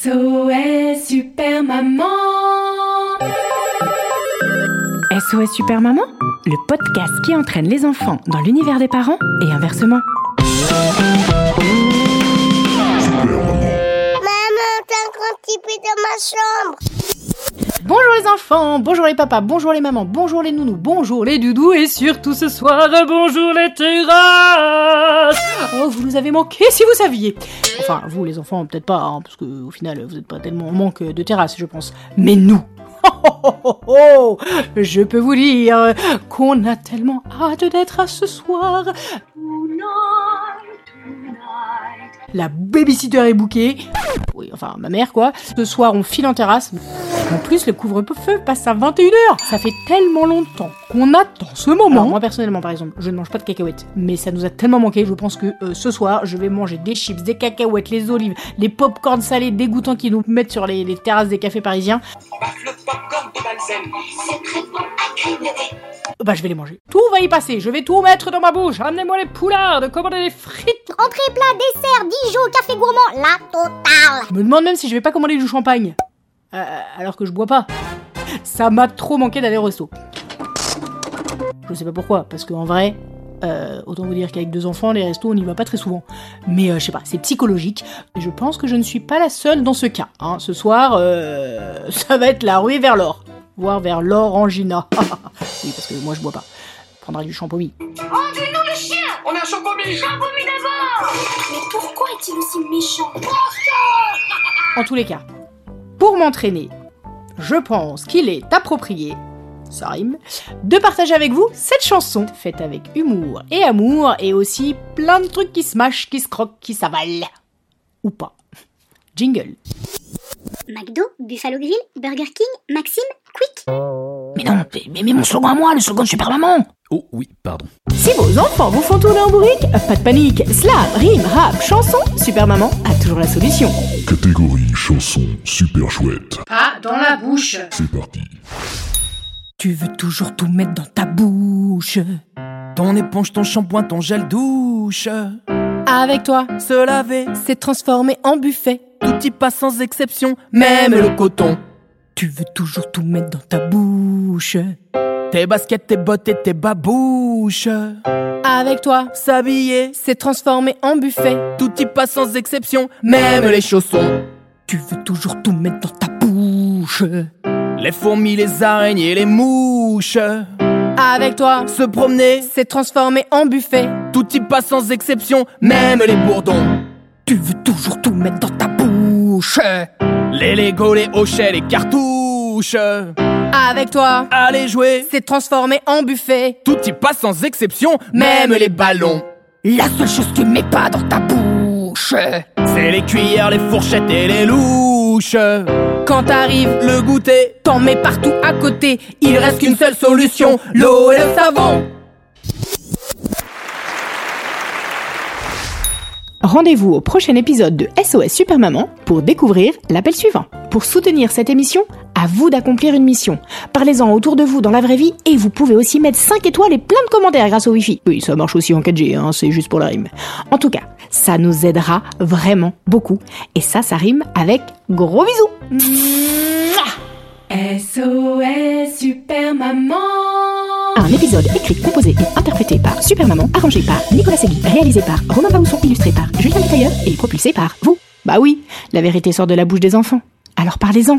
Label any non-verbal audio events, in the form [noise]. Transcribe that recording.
SOS Super Maman SOS Super Maman, le podcast qui entraîne les enfants dans l'univers des parents et inversement. Maman, t'as un grand petit peu dans ma chambre. Bonjour les enfants, bonjour les papas, bonjour les mamans, bonjour les nounous, bonjour les doudous et surtout ce soir, bonjour les terrasses vous avez manqué si vous saviez Enfin, vous les enfants, peut-être pas, hein, parce que au final, vous n'êtes pas tellement en manque de terrasses, je pense. Mais nous [laughs] Je peux vous dire qu'on a tellement hâte d'être à ce soir. La babysitter est bookée. Oui, enfin, ma mère, quoi. Ce soir, on file en terrasse. En plus, le couvre-feu passe à 21h. Ça fait tellement longtemps qu'on attend ce moment. moi, personnellement, par exemple, je ne mange pas de cacahuètes. Mais ça nous a tellement manqué. Je pense que euh, ce soir, je vais manger des chips, des cacahuètes, les olives, les pop-corn salés dégoûtants qui nous mettent sur les, les terrasses des cafés parisiens. le popcorn de Balzen. Secrètement incriminé. Bah, je vais les manger. Tout va y passer. Je vais tout mettre dans ma bouche. Amenez-moi les poulards, commandez des frites. Entrée, plat, dessert, Dijon, café gourmand, la totale. Je me demande même si je vais pas commander du champagne. Euh, alors que je bois pas. Ça m'a trop manqué d'aller au resto. Je sais pas pourquoi, parce qu'en vrai, euh, autant vous dire qu'avec deux enfants, les restos, on n'y va pas très souvent. Mais euh, je sais pas, c'est psychologique. Et je pense que je ne suis pas la seule dans ce cas. hein. Ce soir, euh, [laughs] ça va être la ruée vers l'or. Voire vers l'orangina. [laughs] oui, parce que moi je bois pas. On prendra du champomis. On a un champomis. Mais pourquoi est-il aussi méchant? En tous les cas, pour m'entraîner, je pense qu'il est approprié, ça rime, de partager avec vous cette chanson, faite avec humour et amour, et aussi plein de trucs qui se mâchent, qui se croquent, qui s'avalent. Ou pas. Jingle. McDo, Buffalo Grill, Burger King, Maxime, Quick. Mais non, mais, mais mon slogan à moi, le slogan de Super Maman Oh oui, pardon. Si vos enfants vous font tourner en bourrique, pas de panique, slam, rime, rap, chanson, Super Maman a toujours la solution. Catégorie chanson super chouette. Pas dans la bouche. C'est parti. Tu veux toujours tout mettre dans ta bouche. Ton éponge, ton shampoing, ton gel douche. Avec toi, Se laver, c'est transformé en buffet. tout y passe sans exception, même le coton. Tu veux toujours tout mettre dans ta bouche. Tes baskets, tes bottes et tes babouches. Avec toi, S'habiller, c'est transformé en buffet. tout y passe sans exception, même les chaussons. Tu veux toujours tout mettre dans ta bouche. Les fourmis, les araignées, les mouches. Avec toi, Se promener, c'est transformé en buffet. tout y passe sans exception, même les bourdons. Tu veux toujours tout mettre dans ta bouche. Les Legos, les hochets, les cartouches. Avec toi, Allez jouer, c'est transformé en buffet. tout y passe sans exception, même les ballons. La seule chose que tu mets pas dans ta bouche. C'est les cuillères, les fourchettes et les louches. Quand t'arrives, Le goûter, t'en mets partout à côté. il reste qu'une seule solution, l'eau et le savon. Rendez-vous au prochain épisode de SOS Super Maman pour découvrir l'appel suivant. Pour soutenir cette émission, à vous d'accomplir une mission. Parlez-en autour de vous dans la vraie vie et vous pouvez aussi mettre 5 étoiles et plein de commentaires grâce au Wi-Fi. Oui, ça marche aussi en 4G, hein, c'est juste pour la rime. En tout cas, ça nous aidera vraiment beaucoup. Et ça, ça rime avec gros bisous. SOS Super Maman Un épisode écrit, composé et interprété par Super Maman, arrangé par Nicolas Segui, réalisé par Romain Baousson, illustré par Julien Tailleur et propulsé par vous. Bah oui, la vérité sort de la bouche des enfants. Alors parlez-en.